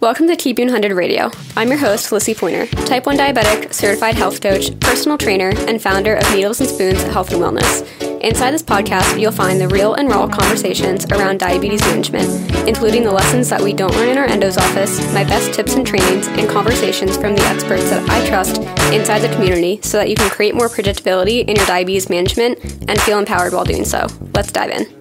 Welcome to Keep 100 Radio. I'm your host, Lissie Pointer, type 1 diabetic, certified health coach, personal trainer, and founder of Needles and Spoons Health and Wellness. Inside this podcast, you'll find the real and raw conversations around diabetes management, including the lessons that we don't learn in our endo's office, my best tips and trainings, and conversations from the experts that I trust inside the community so that you can create more predictability in your diabetes management and feel empowered while doing so. Let's dive in.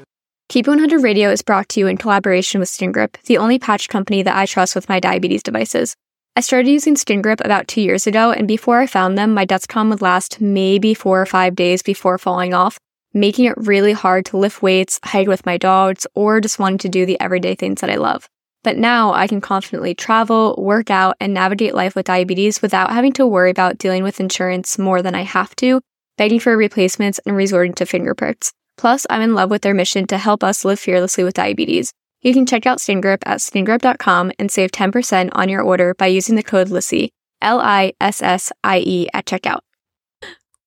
Keep 100 Radio is brought to you in collaboration with SkinGrip, the only patch company that I trust with my diabetes devices. I started using SkinGrip about two years ago, and before I found them, my Dexcom would last maybe four or five days before falling off, making it really hard to lift weights, hike with my dogs, or just wanting to do the everyday things that I love. But now I can confidently travel, work out, and navigate life with diabetes without having to worry about dealing with insurance more than I have to, begging for replacements, and resorting to finger pricks. Plus, I'm in love with their mission to help us live fearlessly with diabetes. You can check out SkinGrip at skingrip.com and save 10% on your order by using the code LISSIE, L I S S I E, at checkout.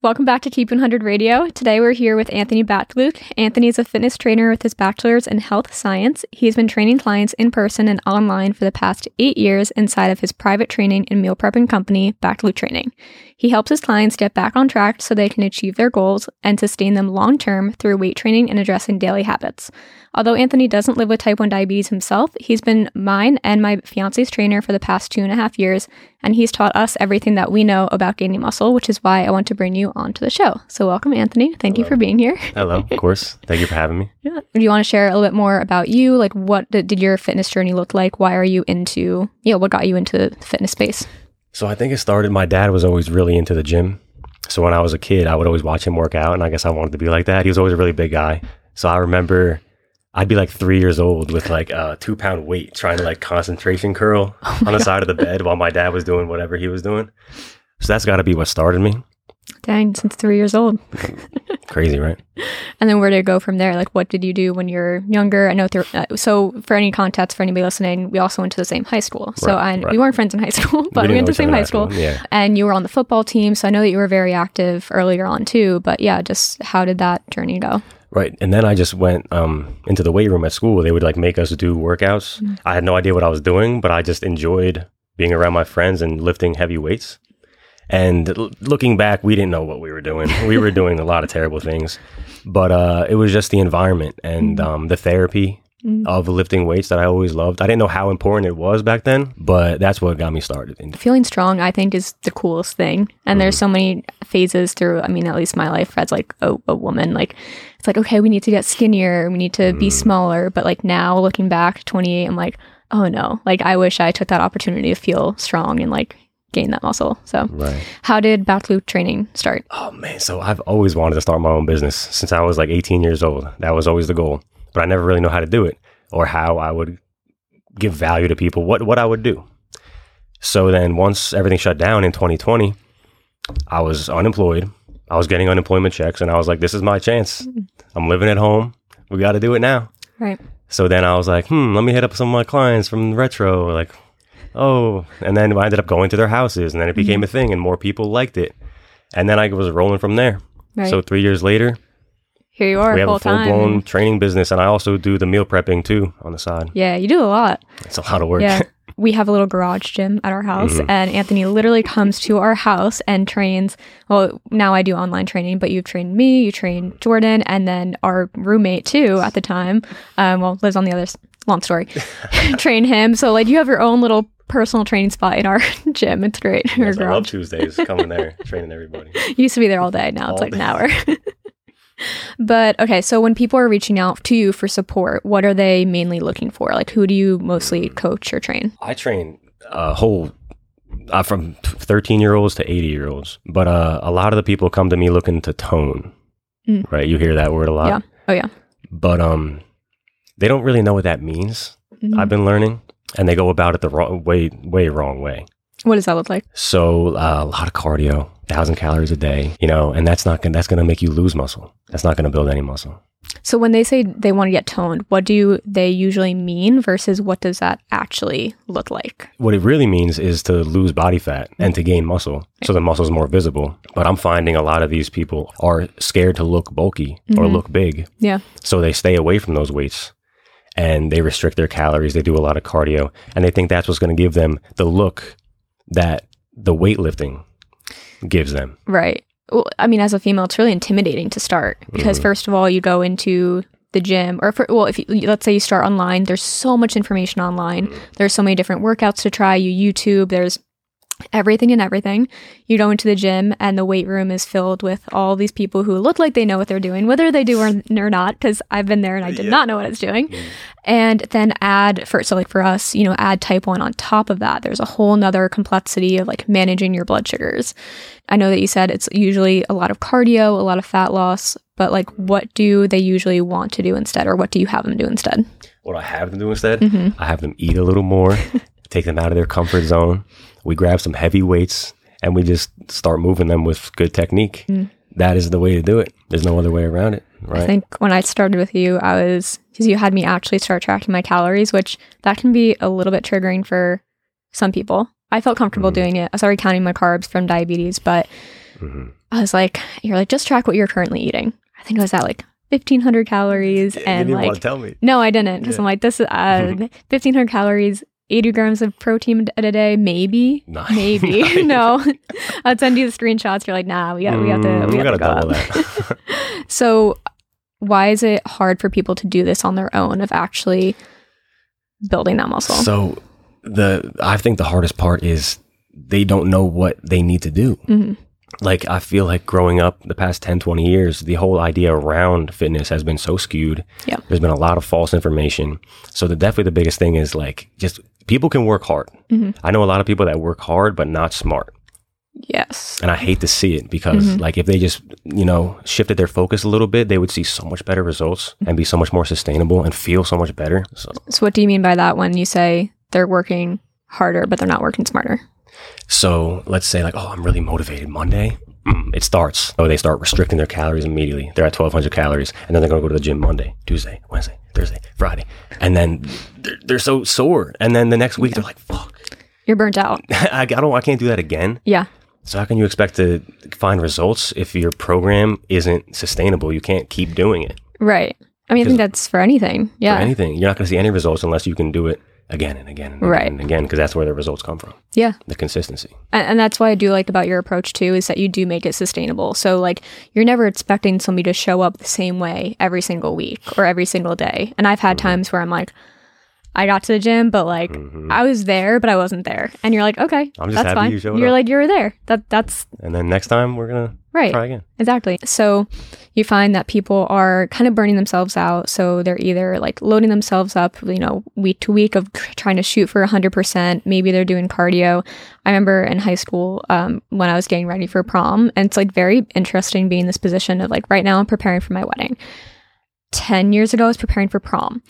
Welcome back to Keep 100 Radio. Today we're here with Anthony Baklouk. Anthony is a fitness trainer with his bachelor's in health science. He's been training clients in person and online for the past eight years inside of his private training and meal prepping company, Baklouk Training. He helps his clients get back on track so they can achieve their goals and sustain them long term through weight training and addressing daily habits. Although Anthony doesn't live with type 1 diabetes himself, he's been mine and my fiance's trainer for the past two and a half years, and he's taught us everything that we know about gaining muscle, which is why I want to bring you onto the show. So, welcome, Anthony. Thank Hello. you for being here. Hello, of course. Thank you for having me. Yeah. Do you want to share a little bit more about you? Like, what did, did your fitness journey look like? Why are you into, you know, what got you into the fitness space? So I think it started. My dad was always really into the gym. So when I was a kid, I would always watch him work out, and I guess I wanted to be like that. He was always a really big guy. So I remember I'd be like three years old with like a two pound weight trying to like concentration curl Oh on the side of the bed while my dad was doing whatever he was doing. So that's got to be what started me. Dang, since three years old. Crazy, right? And then where did it go from there? Like, what did you do when you're younger? I know. There, uh, so, for any context for anybody listening, we also went to the same high school. So, Right, I right. we weren't friends in high school, but we, didn't went to the same high school. Yeah. And you were on the football team, so I know that you were very active earlier on too. But yeah, just how did that journey go? Right. And then I just went um, into the weight room at school. They would like make us do workouts. Mm-hmm. I had no idea what I was doing, but I just enjoyed being around my friends and lifting heavy weights. And l- looking back, we didn't know what we were doing. We were doing a lot of terrible things, but uh, it was just the environment and um, the therapy Mm. of lifting weights that I always loved. I didn't know how important it was back then, but that's what got me started. And Feeling strong, I think, is the coolest thing. And there's so many phases through. I mean, at least my life as like a, a woman, like it's like okay, we need to get skinnier, we need to be smaller. But like now, looking back, 28, I'm like, oh no, like I wish I took that opportunity to feel strong and like gain that muscle. So, right. how did Baklouk training start? Oh man, so I've always wanted to start my own business since I was like 18 years old. That was always the goal, but I never really know how to do it or how I would give value to people. What what I would do. So then once everything shut down in 2020, I was unemployed. I was getting unemployment checks, and I was like, "This is my chance. I'm living at home. We got to do it now." Right. So then I was like, "Hmm, let me hit up some of my clients from Retro." Like, oh, and then I ended up going to their houses, and then it became a thing, and more people liked it, and then I was rolling from there. Right. So three years later, Here you are, we have full a full time. blown training business, and I also do the meal prepping too on the side. Yeah, you do a lot. It's a lot of work. Yeah. We have a little garage gym at our house, Mm-hmm. and Anthony literally comes to our house and trains. Well, now I do online training, but you've trained me, you trained Jordan, and then our roommate too at the time. Um, well, lives on the other long story. train him. So like you have your own little personal training spot in our gym. It's great. Yes, I love. Tuesdays coming there, training everybody. Used to be there all day. Now it's All like an hour. but okay, so when people are reaching out to you for support, what are they mainly looking for? Like who do you mostly coach or train? I train a whole uh, from 13 year olds to 80 year olds, but uh, a lot of the people come to me looking to tone. Mm. Right, you hear that word a lot. Yeah. Oh yeah. but um, they don't really know what that means. Mhm. I've been learning, and they go about it the wrong way, way wrong way. What does that look like? So uh, a lot of cardio, thousand calories a day, you know, and that's not gonna, that's going to make you lose muscle. That's not going to build any muscle. So when they say they want to get toned, what do they usually mean versus what does that actually look like? What it really means is to lose body fat and to gain muscle, so the muscle is more visible. But I'm finding a lot of these people are scared to look bulky or Mhm. look big, Yeah. so they stay away from those weights. And they restrict their calories. They do a lot of cardio, and they think that's what's going to give them the look that the weightlifting gives them. Right. Well, I mean, as a female, it's really intimidating to start because Mhm. first of all, you go into the gym, or for, well, if you, let's say you start online, there's so much information online. Mm-hmm. There's so many different workouts to try. You YouTube. There's everything and everything. You go into the gym, and the weight room is filled with all these people who look like they know what they're doing, whether they do or, or not. Because I've been there and I did Yeah. not know what I was doing. And then add for so like for us, you know, add type one on top of that. There's a whole nother complexity of like managing your blood sugars. I know that you said it's usually a lot of cardio, a lot of fat loss, but like what do they usually want to do instead, or what do you have them do instead? What I have them do instead, hmm I have them eat a little more, take them out of their comfort zone. We grab some heavy weights and we just start moving them with good technique. Mm. That is the way to do it. There's no other way around it, Right. I think when I started with you, I was because you had me actually start tracking my calories, which that can be a little bit triggering for some people. I felt comfortable Mhm. doing it. I started counting my carbs from diabetes, but hmm I was like, you're like, just track what you're currently eating. I think it was at like 1500 calories and like, tell me. no, I didn't. Cause Yeah. I'm like, this is uh, 1500 calories, 80 grams of protein a a day, maybe, Nice. maybe. No, I'd send you the screenshots. You're like, nah, we got, we have to, Mm, we, gotta to go double up. that. so why is it hard for people to do this on their own of actually building that muscle? So the I think the hardest part is they don't know what they need to do. Mhm. Like I feel like growing up the past 10, 20 years, the whole idea around fitness has been so skewed. Yeah. There's been a lot of false information. So the definitely the biggest thing is like just people can work hard. Mhm. I know a lot of people that work hard but not smart. Yes. And I hate to see it because Mhm. like if they just, you know, shifted their focus a little bit, they would see so much better results and be so much more sustainable and feel so much better. So So what do you mean by that when you say they're working harder, but they're not working smarter? So let's say like, oh, I'm really motivated Monday. Mm, it starts. Oh, they start restricting their calories immediately. They're at 1,200 calories, and then they're gonna go to the gym Monday, Tuesday, Wednesday, Thursday, Friday, and then they're, they're so sore. And then the next week they're like, fuck, You're burnt out. I, I don't, I can't do that again. Yeah. So how can you expect to find results if your program isn't sustainable? You can't keep doing it Right. I mean, I think that's for anything. Yeah. for anything. You're not gonna see any results unless you can do it again and again and again Right. and again because that's where the results come from. Yeah. The consistency. And, and that's why I do like about your approach too is that you do make it sustainable. So like you're never expecting somebody to show up the same way every single week or every single day. And I've had times where I'm like, I got to the gym, but like Mhm. I was there, but I wasn't there. And you're like, okay, I'm just that's happy fine. you showed are up. like, you were there. That that's And then next time we're gonna right. try again. Exactly. So you find that people are kind of burning themselves out. So they're either like loading themselves up, you know, week to week of trying to shoot for 100%. Maybe they're doing cardio. I remember in high school um, when I was getting ready for prom, and it's like very interesting being in this position of like right now I'm preparing for my wedding. 10 years ago, I was preparing for prom.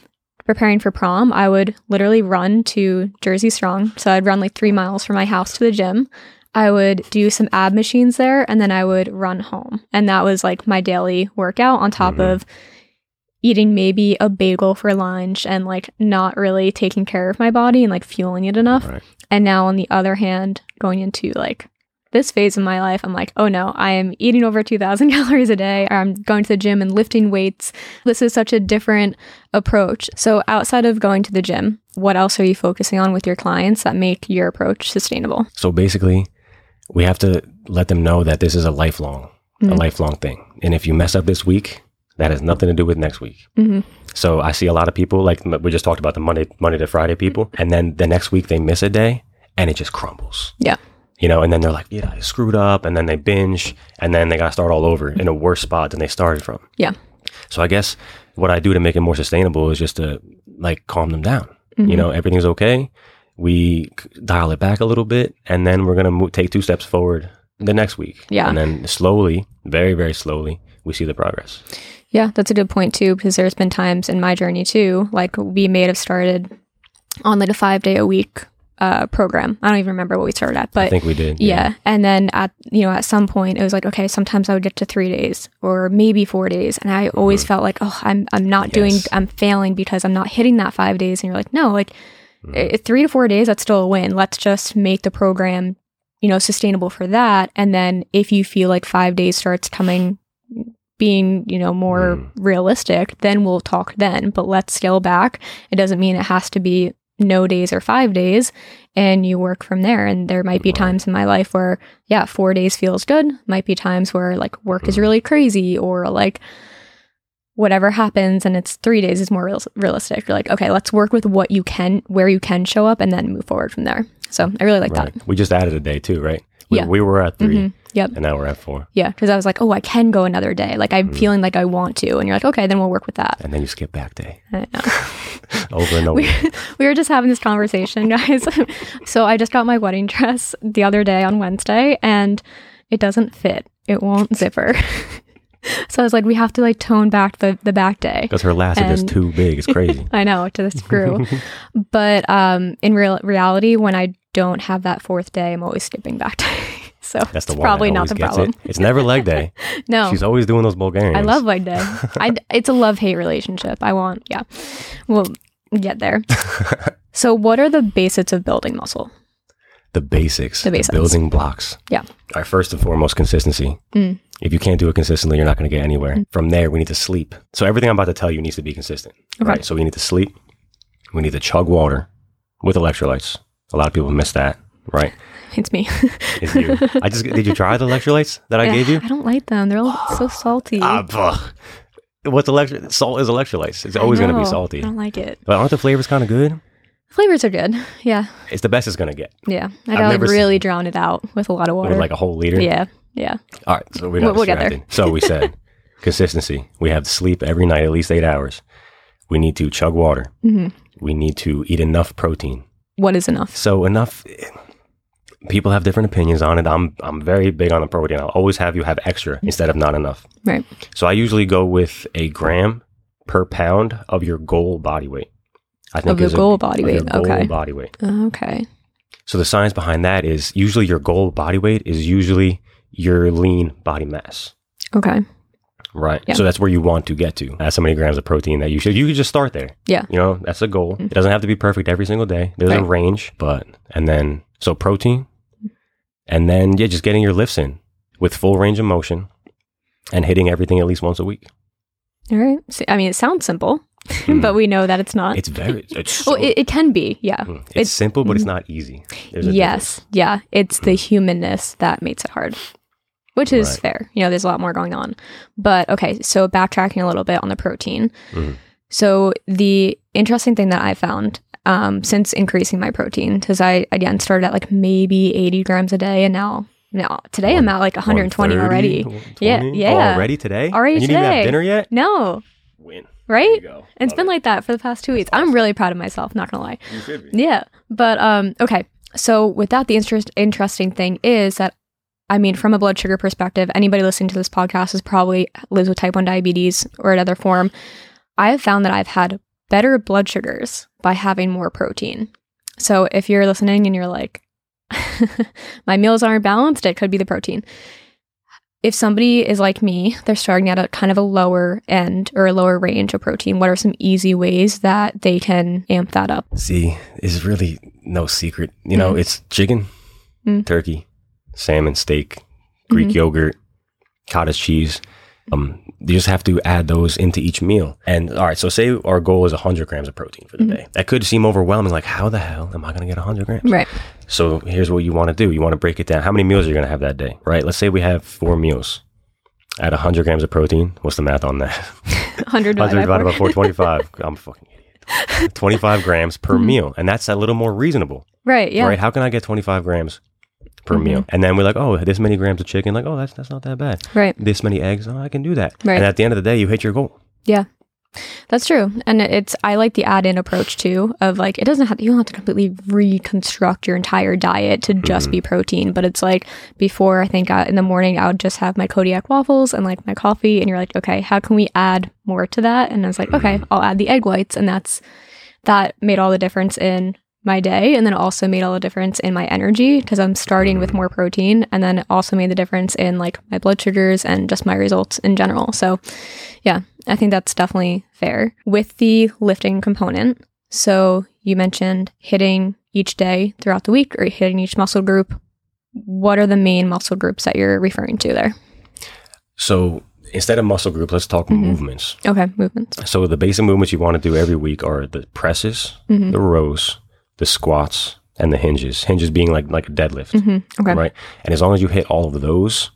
Preparing for prom, I would literally run to Jersey Strong. So I'd run like three miles from my house to the gym. I would do some ab machines there and then I would run home. And that was like my daily workout on top Mhm. of eating maybe a bagel for lunch and like not really taking care of my body and like fueling it enough. Right. And now on the other hand, going into like this phase of my life, I'm like, oh no, I am eating over 2000 calories a day. Or I'm going to the gym and lifting weights. This is such a different approach. So outside of going to the gym, what else are you focusing on with your clients that make your approach sustainable? So basically, we have to let them know that this is a lifelong, a Mhm. lifelong thing. And if you mess up this week, that has nothing to do with next week. Mhm. So I see a lot of people like we just talked about the Monday Monday to Friday people, and then the next week they miss a day and it just crumbles. Yeah. You know, and then they're like, yeah, I screwed up, and then they binge, and then they got to start all over in a worse spot than they started from. Yeah. So I guess what I do to make it more sustainable is just to like calm them down. You Mhm. know, everything's okay. We dial it back a little bit, and then we're gonna take two steps forward the next week. Yeah. and then slowly, very very slowly, we see the progress. Yeah, that's a good point too, because there's been times in my journey too, like we may have started on like a five day a week uh, program. I don't even remember what we started at, but I think we did. yeah. And then at you know at some point it was like okay, sometimes I would get to three days or maybe four days, and I always felt like oh I'm I'm not doing I'm failing because I'm not hitting that five days, and you're like no like Mhm. i- three to four days that's still a win. Let's just make the program you know sustainable for that, and then if you feel like five days starts coming being, you know, more Mm. realistic, then we'll talk then. But let's scale back. It doesn't mean it has to be no days or five days and you work from there. And there might be times in my life where, yeah, four days feels good. Might be times where like work is Mhm. really crazy or like whatever happens and it's three days is more real- realistic. You're like, okay, let's work with what you can, where you can show up and then move forward from there. So I really like right. We just added a day too, right? We, Yeah. we were at that. 3 Mhm. Yep. and now we're at four. Yeah. Because I was like, oh, I can go another day. Like I'm Mhm. feeling like I want to. And you're like, okay, then we'll work with that. And then you skip back day I know. over and over. we, we were just having this conversation, guys. so I just got my wedding dress the other day on Wednesday and it doesn't fit. It won't zipper. so I was like, we have to like tone back the, the back day. Because her lats are just too big. It's crazy. I know to the screw. but um, in real reality, when I don't have that fourth day, I'm always skipping back. So That's the probably not the problem. It. It's never leg day. No, She's always doing those Bulgarians. I love leg day. I, it's a love hate relationship. I want, yeah. We'll get there. so, what are the basics of building muscle? the basics. The basics. building blocks. Yeah. Right. First and foremost, consistency. Mm. If you can't do it consistently, you're not going to get anywhere. From there, we need to sleep. So everything I'm about to tell you needs to be consistent. Okay. Right. So we need to sleep. We need to chug water with electrolytes. A lot of people miss that. Right. It's me. It's you. I just did you try the electrolytes that I gave you? I don't like them. They're all so salty. Ah, ugh. What's electro? Salt is electrolytes. It's always going to be salty. I don't like it. But aren't the flavors kind of good? Flavors are good. Yeah. It's the best it's going to get. Yeah. I gotta never really drown it out with a lot of water. With like a whole liter. yeah. Yeah. All right, so we We'll- got we'll distracted. So we said consistency. We have to sleep every night at least eight hours. We need to chug water. hmm We need to eat enough protein. What is enough? So enough. People have different opinions on it. I'm I'm very big on the protein. I'll always have you have extra instead of not enough. Right. So I usually go with a gram per pound of your goal body weight. I think Of your is a- goal body weight. goal Okay. body weight. Okay. So the science behind that is usually your goal body weight is usually your lean body mass. Okay. Right. Yeah. So that's where you want to get to. That's how many grams of protein that you should. You could just start there. Yeah. You know, that's a goal. Mhm. It doesn't have to be perfect every single day. There's a range, but and then so protein, and then yeah, just getting your lifts in with full range of motion, and hitting everything at least once a week. All right. So, I mean, it sounds simple, Mm. but we know that it's not. It's very. It's so, well, it, it can be. Yeah. mm, it's, it's- simple, but it's not easy. There's a Yes. Yeah. It's the humanness that makes it hard, which is Right. fair. You know, there's a lot more going on. But okay. So backtracking a little bit on the protein. Mhm. So the interesting thing that I found um, since increasing my protein, because I again started at like maybe 80 grams a day, and now now today I'm at like 120 already. 120? Yeah, Oh, yeah. already today. Already and you didn't even have dinner yet. No, Win. Right? you go. It's Love been it. like that for the past two weeks. I'm really proud of myself. Not gonna lie. You should be. Yeah, but um, okay. So with that, the interest, interesting thing is that, I mean, from a blood sugar perspective, anybody listening to this podcast is probably lives with type one diabetes or another form. I have found that I've had better blood sugars by having more protein. So if you're listening and you're like, my meals aren't balanced, it could be the protein. If somebody is like me, they're starting at a kind of a lower end or a lower range of protein. What are some easy ways that they can amp that up? See, it's really no secret. You know, Mhm. it's chicken, Mm. turkey, salmon, steak, Greek Mhm. yogurt, cottage cheese. Um, you just have to add those into each meal. And all right, so say our goal is 100 grams of protein for the Mhm. day. That could seem overwhelming. Like, how the hell am I going to get 100 grams? Right. So here's what you want to do. You want to break it down. How many meals are you going to have that day? Right. Let's say we have four meals. At 100 grams of protein, what's the math on that? 100 100 divided by divided by four. 425. I'm fucking idiot. 25 grams per Mhm. meal. And that's a little more reasonable, Right. Yeah. right? How can I get 25 grams per Mhm. meal? And then we're like, oh, this many grams of chicken. Like, oh, that's, that's not that bad. Right. This many eggs. Oh, I can do that. Right. And at the end of the day, you hit your goal. Yeah. That's true. And it's, I like the add in approach too of like, it doesn't have, you don't have to completely reconstruct your entire diet to just Mhm. be protein. But it's like before, I think uh, in the morning, I would just have my Kodiak waffles and like my coffee. And you're like, okay, how can we add more to that? And I was like, okay, Mhm. I'll add the egg whites. And that's, that made all the difference in my day and then also made all the difference in my energy because I'm starting with more protein and then also made the difference in like my blood sugars and just my results in general. So yeah, I think that's definitely fair. With the lifting component, so you mentioned hitting each day throughout the week or hitting each muscle group. What are the main muscle groups that you're referring to there? So instead of muscle group, let's talk movements. Okay, movements. So the basic movements you want to do every week are the presses, Mm-hmm. the rows, the squats, and the hinges. Hinges being like like a deadlift, Mm-hmm. Okay. right? And as long as you hit all of those,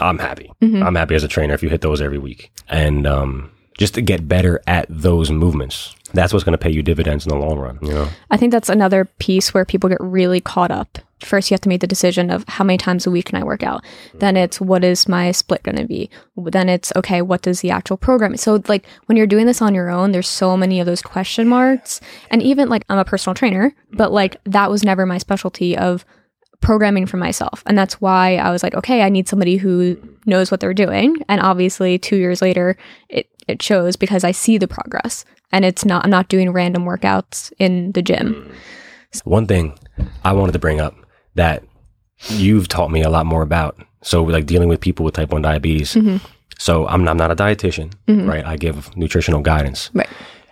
I'm happy. Mm-hmm. I'm happy as a trainer if you hit those every week. And um, just to get better at those movements, that's what's going to pay you dividends in the long run. You know, I think that's another piece where people get really caught up. First, you have to make the decision of how many times a week can I work out. Mm-hmm. Then it's what is my split going to be. Then it's okay, what does the actual program? So like when you're doing this on your own, there's so many of those question marks. And even like I'm a personal trainer, mm-hmm. but like that was never my specialty of programming for myself. And that's why I was like, okay, I need somebody who knows what they're doing. And obviously, two years later, it, it shows because I see the progress. And it's not, I'm not doing random workouts in the gym. Mm-hmm. one thing I wanted to bring up that you've taught me a lot more about. So like dealing with people with type one diabetes. Mm-hmm. So I'm I'm not a dietitian, right? I give nutritional guidance. Right.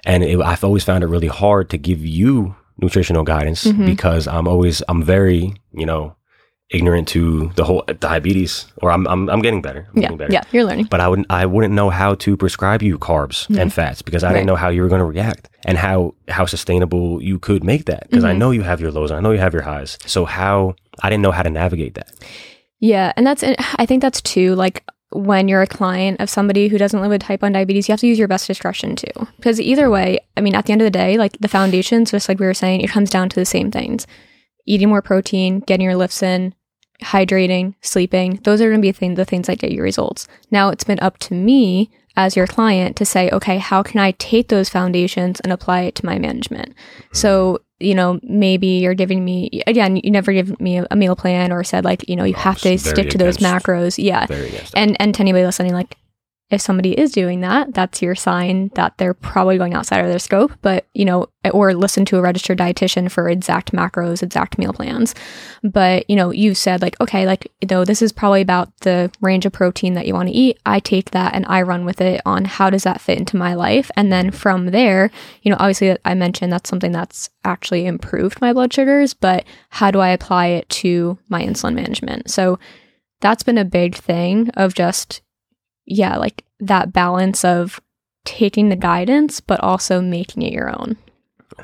and it, I've always found it really hard to give you nutritional guidance Mm-hmm. because I'm always I'm very you know ignorant to the whole diabetes, or I'm I'm, I'm getting better. I'm Yeah. getting better. Yeah. You're learning. But I wouldn't I wouldn't know how to prescribe you carbs and mm-hmm. fats because I Right. didn't know how you were going to react and how how sustainable you could make that because I mm-hmm. know you have your lows and I know you have your highs. So how I didn't know how to navigate that. Yeah. And that's, I think that's too, like, when you're a client of somebody who doesn't live with type 1 diabetes, you have to use your best discretion too. Because either way, I mean, at the end of the day, like the foundations, just like we were saying, it comes down to the same things eating more protein, getting your lifts in, hydrating, sleeping. Those are going to be the things that get you results. Now it's been up to me as your client to say, okay, how can I take those foundations and apply it to my management? So, you know, maybe you're giving me, again, you never give me a, meal plan or said like, you know, you have to stick to those macros. Yeah. Very against that. And, and to anybody listening, like, if somebody is doing that, that's your sign that they're probably going outside of their scope, but, you know, or listen to a registered dietitian for exact macros, exact meal plans. But, you know, you said like, okay, like, you know, this is probably about the range of protein that you want to eat. I take that and I run with it on how does that fit into my life. And then from there, you know, obviously I mentioned that's something that's actually improved my blood sugars, but how do I apply it to my insulin management? So that's been a big thing of just, yeah, like that balance of taking the guidance, but also making it your own.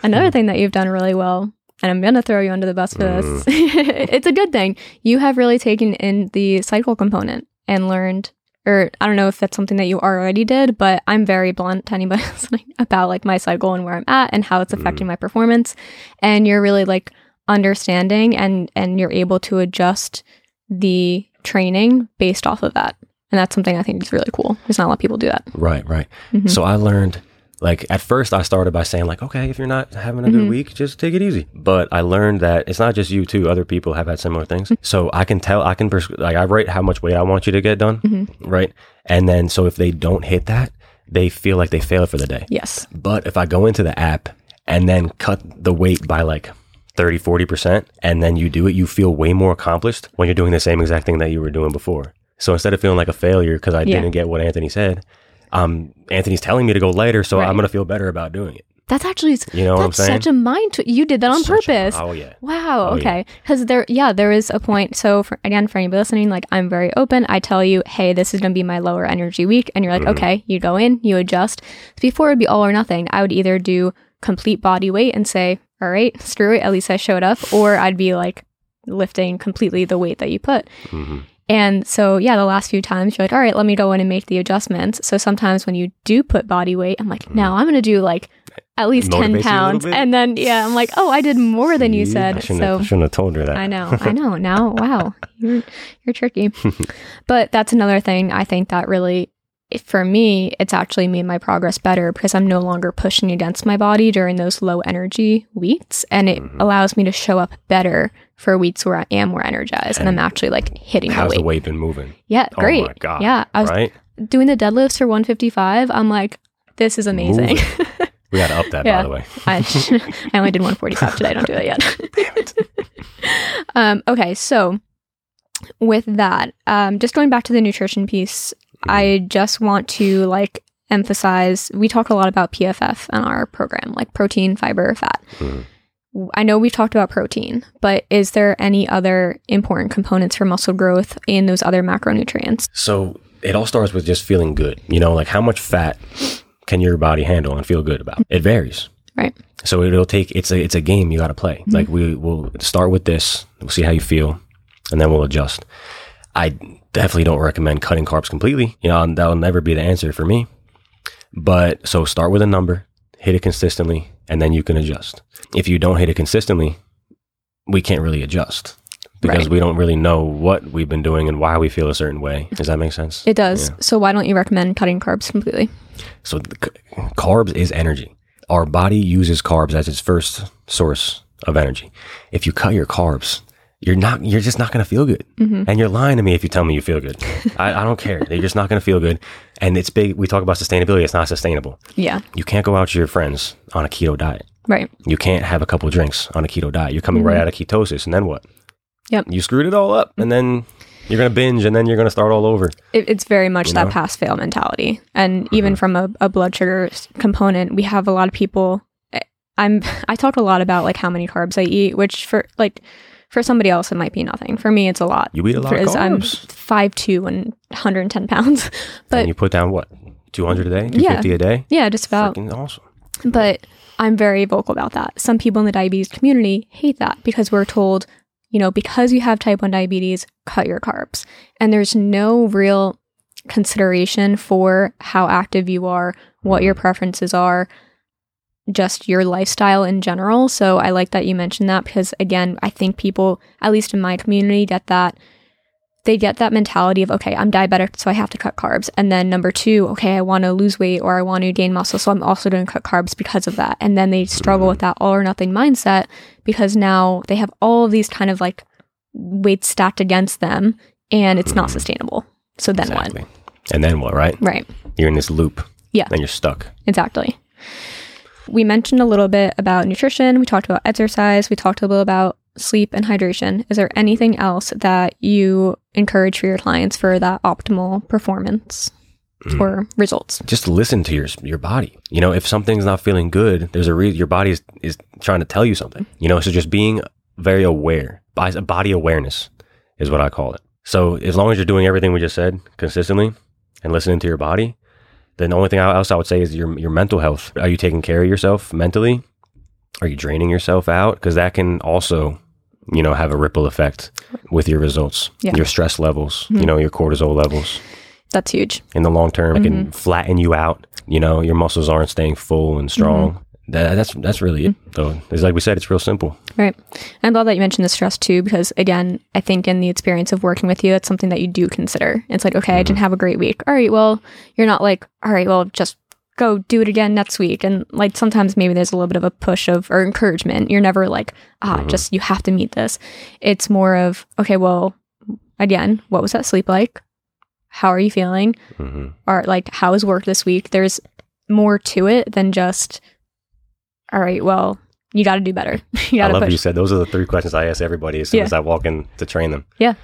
Another hmm. thing that you've done really well, and I'm going to throw you under the bus for this, mm. it's a good thing. You have really taken in the cycle component and learned, or I don't know if that's something that you already did, but I'm very blunt to anybody listening about like my cycle and where I'm at and how it's hmm. affecting my performance. And you're really like understanding and and you're able to adjust the training based off of that. And that's something I think is really cool. There's not a lot of people do that. Right, right. Mm-hmm. So I learned like at first I started by saying like, okay, if you're not having a good Mm-hmm. week, just take it easy. But I learned that it's not just you too. Other people have had similar things. Mm-hmm. So I can tell, I can pers- like I write how much weight I want you to get done, Mm-hmm. right? And then so if they don't hit that, they feel like they failed for the day. Yes. But if I go into the app and then cut the weight by like 30, 40%, and then you do it, you feel way more accomplished when you're doing the same exact thing that you were doing before. So instead of feeling like a failure because I Yeah. didn't get what Anthony said, um, Anthony's telling me to go later, so Right. I'm going to feel better about doing it. That's actually You know what I'm that's saying? such a mind tw- you did that on Such a- purpose. oh, yeah. Wow. Oh, okay. Because there, yeah, there is a point. So for, again, for anybody listening, like I'm very open. I tell you, hey, this is going to be my lower energy week, and you're Mm-hmm. like, okay. You go in, you adjust. Before it'd be all or nothing. I would either do complete body weight and say, all right, screw it. At least I showed up, or I'd be like lifting completely the weight that you put. hmm And so, yeah, the last few times you're like, all right, let me go in and make the adjustments. So sometimes when you do put body weight, I'm like, now I'm going to do like at least 10 Motivates you a little pounds. And then, yeah, I'm like, oh, I did more than you said. I shouldn't, So have, shouldn't have told her that. I know, I know. Now, wow, you're, you're tricky. but that's another thing I think that really, for me, it's actually made my progress better because I'm no longer pushing against my body during those low energy weeks. And it Mm-hmm. allows me to show up better for weeks where I am more energized and, I'm actually like hitting How's my the weight. weight been moving? Yeah, Oh great. my God. Yeah, I was right? doing the deadlifts for 155. I'm like, this is amazing. We got to up that, Yeah. by the way. I, I only did 145 today. I Don't do that yet. um, okay, so with that, um, just going back to the nutrition piece, I just want to like emphasize. We talk a lot about PFF in our program, like protein, fiber, fat. Mhm. I know we've talked about protein, but is there any other important components for muscle growth in those other macronutrients? So it all starts with just feeling good. You know, like how much fat can your body handle and feel good about? It varies. Right. So it'll take it's a it's a game you got to play. Mm-hmm. Like we will start with this, we'll see how you feel, and then we'll adjust. I definitely don't recommend cutting carbs completely. You know, that'll never be the answer for me. But so start with a number, hit it consistently, and then you can adjust. If you don't hit it consistently, we can't really adjust because Right. we don't really know what we've been doing and why we feel a certain way. Does that make sense? It does. Yeah. So why don't you recommend cutting carbs completely? So the, c- carbs is energy. Our body uses carbs as its first source of energy. If you cut your carbs, you're not. You're just not going to feel good. Mm-hmm. And you're lying to me if you tell me you feel good. I, I don't care. You're just not going to feel good. And it's big. We talk about sustainability. It's not sustainable. Yeah. You can't go out to your friends on a keto diet. Right. You can't have a couple of drinks on a keto diet. You're coming right mm-hmm. out of ketosis, and then what? Yep. You screwed it all up, and then you're going to binge, and then you're going to start all over. It, it's very much You that pass fail mentality. And mm-hmm. even from a, a blood sugar component, we have a lot of people. I- I'm I talk a lot about like how many carbs I eat, which for like for somebody else it might be nothing. For me, it's a lot. You eat a lot of Because I'm carbs. five two and 110 pounds, but and you put down what? 200 a day? Yeah. 250 a day? yeah, just about. Freaking awesome. But I'm very vocal about that. Some people in the diabetes community hate that because we're told, you know, because you have type 1 diabetes, cut your carbs. And there's no real consideration for how active you are, what your preferences are, just your lifestyle in general. So I like that you mentioned that because, again, I think people, at least in my community, get that. They get that mentality of, okay, I'm diabetic, so I have to cut carbs. And then number two, okay, I want to lose weight or I want to gain muscle, so I'm also going to cut carbs because of that. And then they struggle with that all or nothing mindset because now they have all of these kind of like weights stacked against them and it's not sustainable. So then Exactly. And then what, right? Right. You're in this loop. Yeah. Then you're stuck. Exactly. We mentioned a little bit about nutrition. We talked about exercise. We talked a little about sleep and hydration. Is there anything else that you encourage for your clients for that optimal performance mm. or results? Just listen to your your body. You know, if something's not feeling good, there's a reason your body is, is trying to tell you something. You know, so just being very aware, body awareness is what I call it. So as long as you're doing everything we just said consistently and listening to your body, then the only thing else I would say is your your mental health. Are you taking care of yourself mentally? Are you draining yourself out? Because that can also, you know, have a ripple effect with your results, Yeah. your stress levels, you mm-hmm. know, your cortisol levels That's huge. in the long term. It can mm-hmm. flatten you out. You know, your muscles aren't staying full and strong. Mm-hmm. That, that's that's really it. Though, it's like we said, it's real simple. Right. And I love that you mentioned the stress too, because again, I think in the experience of working with you, it's something that you do consider. It's like, okay, I didn't have a great week. All right, well, you're not like, all right, well, just go do it again next week. And like sometimes maybe there's a little bit of a push of or encouragement. You're never like, ah, just you have to meet this. It's more of, okay, well, again, what was that sleep like? How are you feeling? hmm Or like, how is work this week? There's more to it than just, all right, well, you got to do better. you I love push. you said those are the three questions I ask everybody as soon Yeah. as I walk in to train them. Yeah.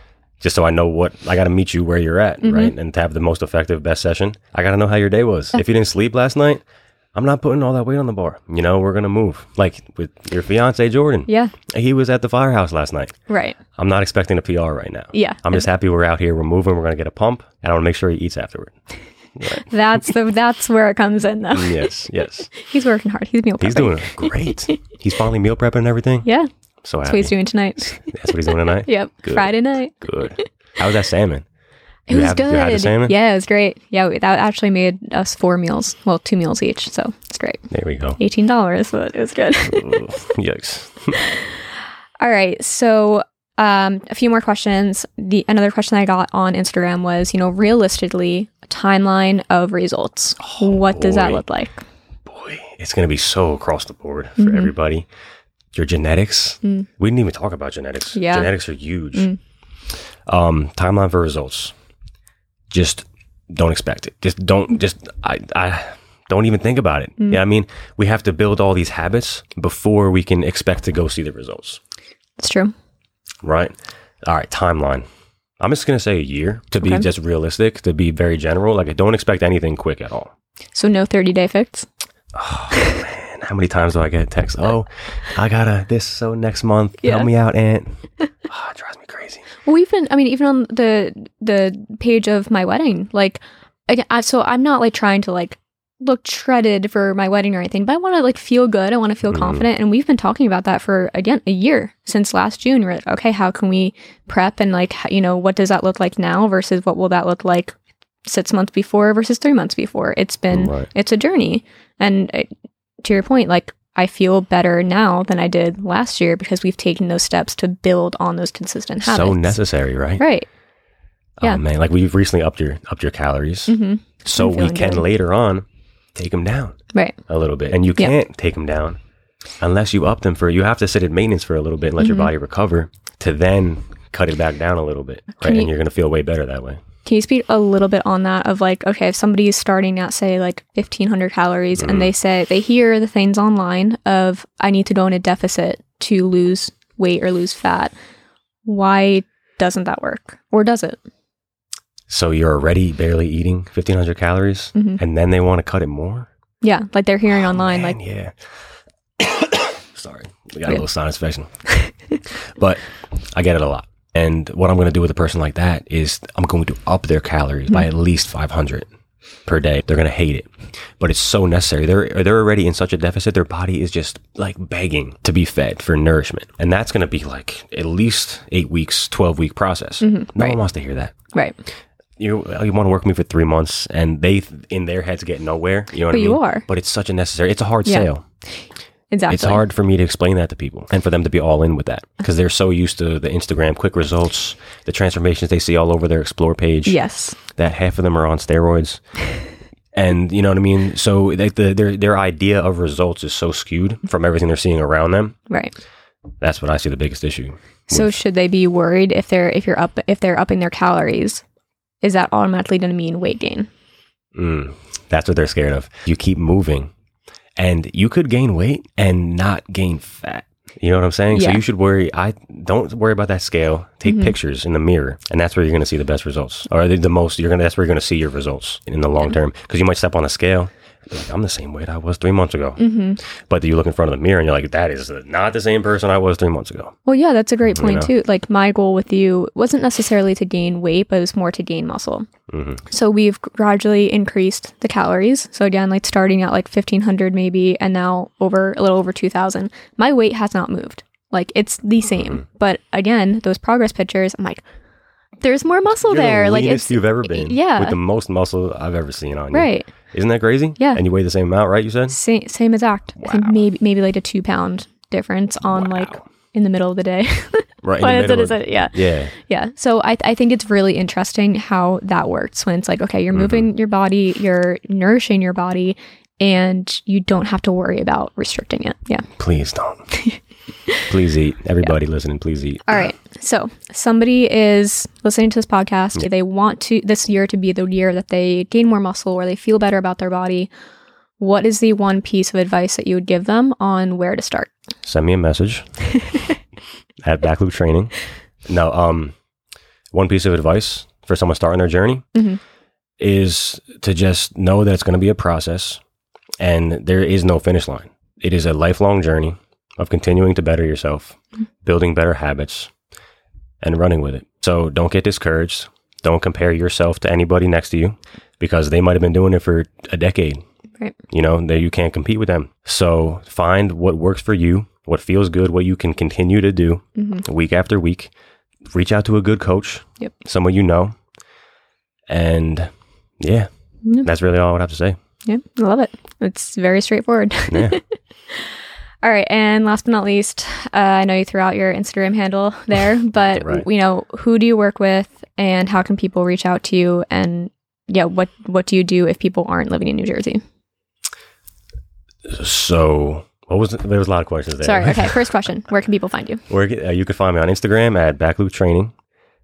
Just so I know what I got to meet you where you're at, Mhm. right? And to have the most effective, best session, I got to know how your day was. Yeah. If you didn't sleep last night, I'm not putting all that weight on the bar. You know, we're gonna move. Like with your fiance Jordan, Yeah. he was at the firehouse last night. Right. I'm not expecting a PR right now. Yeah. I'm just happy we're out here. We're moving. We're gonna get a pump, and I want to make sure he eats afterward. That's the that's where it comes in though. yes, yes. He's working hard. He's meal prepping. He's doing great. He's finally meal prepping and everything. Yeah. So That's happy. what he's doing tonight. That's what he's doing tonight. Yep. Good. Friday night. Good. How was that salmon? It You was have- good. you had the salmon? Yeah, it was great. Yeah, we, that actually made us four meals. Well, two meals each. So it's great. There we go. Eighteen dollars, but it was good. Yikes. All right. So um, a few more questions. The another question I got on Instagram was, you know, realistically, timeline of results. what does that look like? Boy, it's going to be so across the board for Mhm. everybody. Your genetics. Mm. We didn't even talk about genetics. Yeah. Genetics are huge. Mm. Um, timeline for results. Just don't expect it. Just don't, just, I, I, don't even think about it. Mm. Yeah, I mean, we have to build all these habits before we can expect to go see the results. It's true. Right? All right, timeline. I'm just gonna say a year to be Okay. just realistic, to be very general. Like, I don't expect anything quick at all. So no thirty day fix. Oh man, how many times do I get text? Oh, I gotta this so next month. Yeah. Help me out, Aunt. Oh, it drives me crazy. Well, even I mean, even on the the page of my wedding, like, I, so I'm not like trying to like look shredded for my wedding or anything, but I want to like feel good. I want to feel Mhm. confident, and we've been talking about that for again a year since last June. We're like, okay, how can we prep and like you know what does that look like now versus what will that look like six months before versus three months before? It's been Right. it's a journey, and uh, to your point, like. I feel better now than I did last year because we've taken those steps to build on those consistent habits. So necessary, right? Right. Yeah. Oh man, like we've recently upped your upped your calories, hmm so we can good. later on take them down Right. a little bit, and you can't take them down unless you up them for. You have to sit at maintenance for a little bit and let your Mhm. body recover to then cut it back down a little bit, right? You- and you're gonna feel way better that way. Can you speak a little bit on that of like, okay, if somebody is starting at say like 1500 calories Mhm. and they say they hear the things online of I need to go in a deficit to lose weight or lose fat, why doesn't that work? Or does it? So you're already barely eating 1500 calories, Mhm. and then they want to cut it more. Yeah, like they're hearing Oh, online man, like yeah. Sorry, we got a little sinus infection, but I get it a lot. And what I'm going to do with a person like that is I'm going to up their calories by at least 500 per day. They're going to hate it, but it's so necessary. They're they're already in such a deficit. Their body is just like begging to be fed for nourishment, and that's going to be like at least eight weeks, 12 week process. No right. one wants to hear that right. You you want to work with me for three months and they in their heads get nowhere you know what But I you are. but it's such a necessary it's a hard Yeah. sale Exactly. it's hard for me to explain that to people and for them to be all in with that because they're so used to the instagram quick results the transformations they see all over their explore page Yes. that half of them are on steroids and you know what i mean so like the, their their idea of results is so skewed from everything they're seeing around them Right. that's what i see the biggest issue So should they be worried if they're if you're up if they're upping their calories? Is that automatically going to mean weight gain? Mm, that's what they're scared of. You keep moving, and you could gain weight and not gain fat. You know what I'm saying? So you should worry. I don't worry about that scale. Take Mhm. pictures in the mirror, and that's where you're going to see the best results, or the, the most. You're gonna. That's where you're going to see your results in the long term. Because you might step on a scale. Like, I'm the same weight I was three months ago, Mm-hmm. but you look in front of the mirror and you're like, "That is not the same person I was three months ago." Well, yeah, that's a great You point know? too. Like my goal with you wasn't necessarily to gain weight, but it was more to gain muscle. hmm So we've gradually increased the calories. So again, like starting at like 1500 maybe and now over a little over 2000. My weight has not moved. Like it's the same. Mhm. But again, those progress pictures, I'm like there's more muscle You're there. the Like it's you've ever been. yeah. with the most muscle I've ever seen on you. right. Isn't that crazy? Yeah. And you weigh the same amount, right? You said. Same same exact. I think Wow. maybe maybe like a 2 pound difference on like in the middle of the day. right in the middle. yeah. yeah. Yeah. So I, I think it's really interesting how that works when it's like, okay, you're Mhm. moving your body, you're nourishing your body, and you don't have to worry about restricting it. Yeah. Please don't. please eat. Everybody listening, please eat. All right. So somebody is listening to this podcast. They want to this year to be the year that they gain more muscle or they feel better about their body. What is the one piece of advice that you would give them on where to start? Send me a message at Baklouk Training. No, um, one piece of advice for someone starting their journey Mhm. is to just know that it's going to be a process and there is no finish line. It is a lifelong journey of continuing to better yourself, building better habits, and running with it. So don't get discouraged. Don't compare yourself to anybody next to you because they might have been doing it for a decade. Right. You know, that you can't compete with them. So find what works for you, what feels good, what you can continue to do Mhm. week after week. Reach out to a good coach, Yep. someone you know. And yeah, Yep. that's really all I would have to say. Yeah. I love it. It's very straightforward. Yeah. All right, and last but not least, uh, I know you threw out your Instagram handle there, but Right. you know, who do you work with, and how can people reach out to you? And yeah, what what do you do if people aren't living in New Jersey? So, what was it? There was a lot of questions there. Sorry. Okay, first question: Where can people find you? Where uh, you can find me on Instagram at Baklouk Training,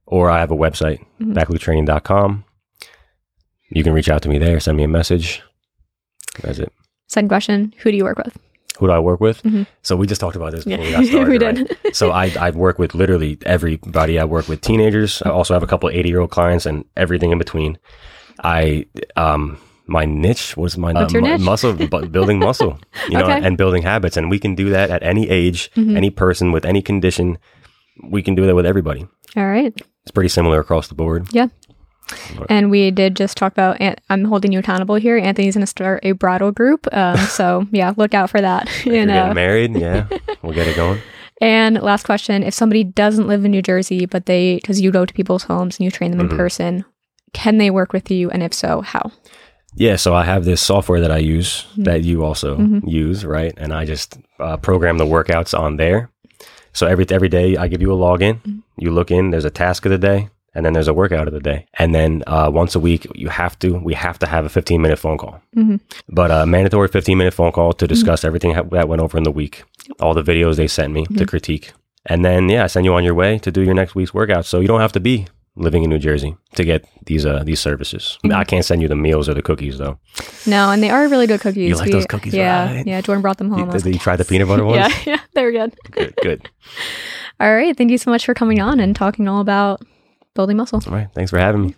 or I have a website, Mhm. baklouktraining.com. You can reach out to me there, send me a message. That's it. Second question: Who do you work with? Who do I work with? Mhm. So we just talked about this Yeah, before we got started. we right? did. so I, I work with literally everybody. I work with teenagers. I also have a couple 80 year old clients and everything in between. I, um, my niche was my mu- niche? muscle, bu- building muscle, you know, Okay. and building habits. And we can do that at any age, Mhm. any person with any condition. We can do that with everybody. All right, it's pretty similar across the board. And we did just talk about, I'm holding you accountable here. Anthony's going to start a bridal group. Um, so, yeah, look out for that. You know. getting married, yeah, we'll get it going. And last question if somebody doesn't live in New Jersey, but they, because you go to people's homes and you train them in Mhm. person, can they work with you? And if so, how? Yeah, so I have this software that I use Mhm. that you also Mhm. use, right? And I just uh, program the workouts on there. So every every day I give you a login. Mhm. You look in. There's a task of the day, and then there's a workout of the day, and then uh, once a week you have to we have to have a 15 minute phone call. Mhm. But a mandatory 15 minute phone call to discuss everything ha- that went over in the week, all the videos they sent me to Mhm. critique, and then yeah, I send you on your way to do your next week's workout. So you don't have to be living in New Jersey to get these uh these services. Mhm. I can't send you the meals or the cookies though. No, and they are really good cookies. You like We- those cookies, Yeah. right? Yeah. Jordan brought them home. You, did you like, try the peanut butter ones? Yeah. Yeah. They were good. Good, good. All right. Thank you so much for coming on and talking all about building muscle. All right. Thanks for having me.